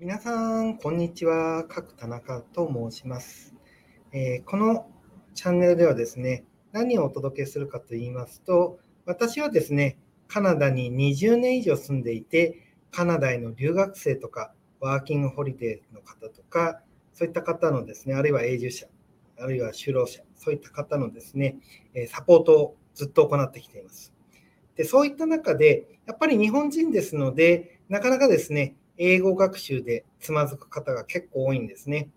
皆さん、こんにちは。角田中と申します、えー、このチャンネルではですね、何をお届けするかと言いますと、私はですね、カナダに20年以上住んでいて、カナダへの留学生とか、ワーキングホリデーの方とか、そういった方のですね、あるいは永住者、あるいは就労者、そういった方のですね、サポートをずっと行ってきています。でそういった中で、やっぱり日本人ですので、なかなかですね、英語学習でつまずく方が結構多いんですね。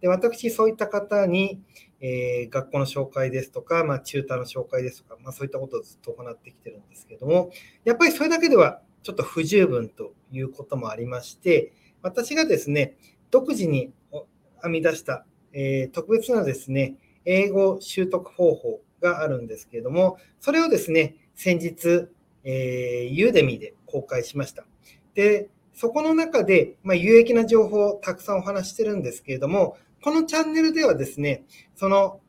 で私、そういった方に、えー、学校の紹介ですとか、まあ、チューターの紹介ですとか、まあ、そういったことをずっと行ってきてるんですけども、やっぱりそれだけではちょっと不十分ということもありまして、私がですね、独自に編み出した、えー、特別なですね、英語習得方法があるんですけれども、それをですね、先日、えー、ユーデミで公開しました。で、そこの中で、まあ、有益な情報をたくさんお話してるんですけれども、このチャンネルではですね、その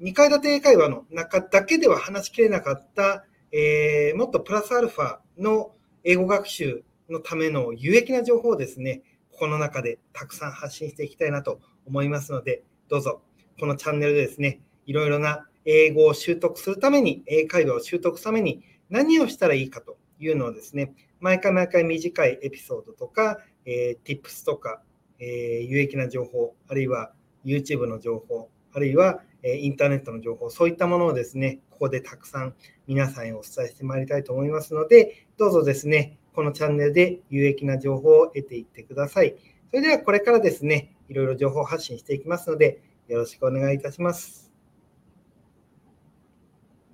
2階建て英会話の中だけでは話しきれなかった、えー、もっとプラスアルファの英語学習のための有益な情報をですね、この中でたくさん発信していきたいなと思いますので、どうぞこのチャンネルでですね、いろいろな英語を習得するために、英会話を習得するために何をしたらいいかというのをですね、毎回毎回短いエピソードとか、えー、tips とか、えー、有益な情報、あるいは YouTube の情報、あるいは、えー、インターネットの情報、そういったものをですね、ここでたくさん皆さんへお伝えしてまいりたいと思いますので、どうぞですね、このチャンネルで有益な情報を得ていってください。それではこれからですね、いろいろ情報発信していきますので、よろしくお願いいたします。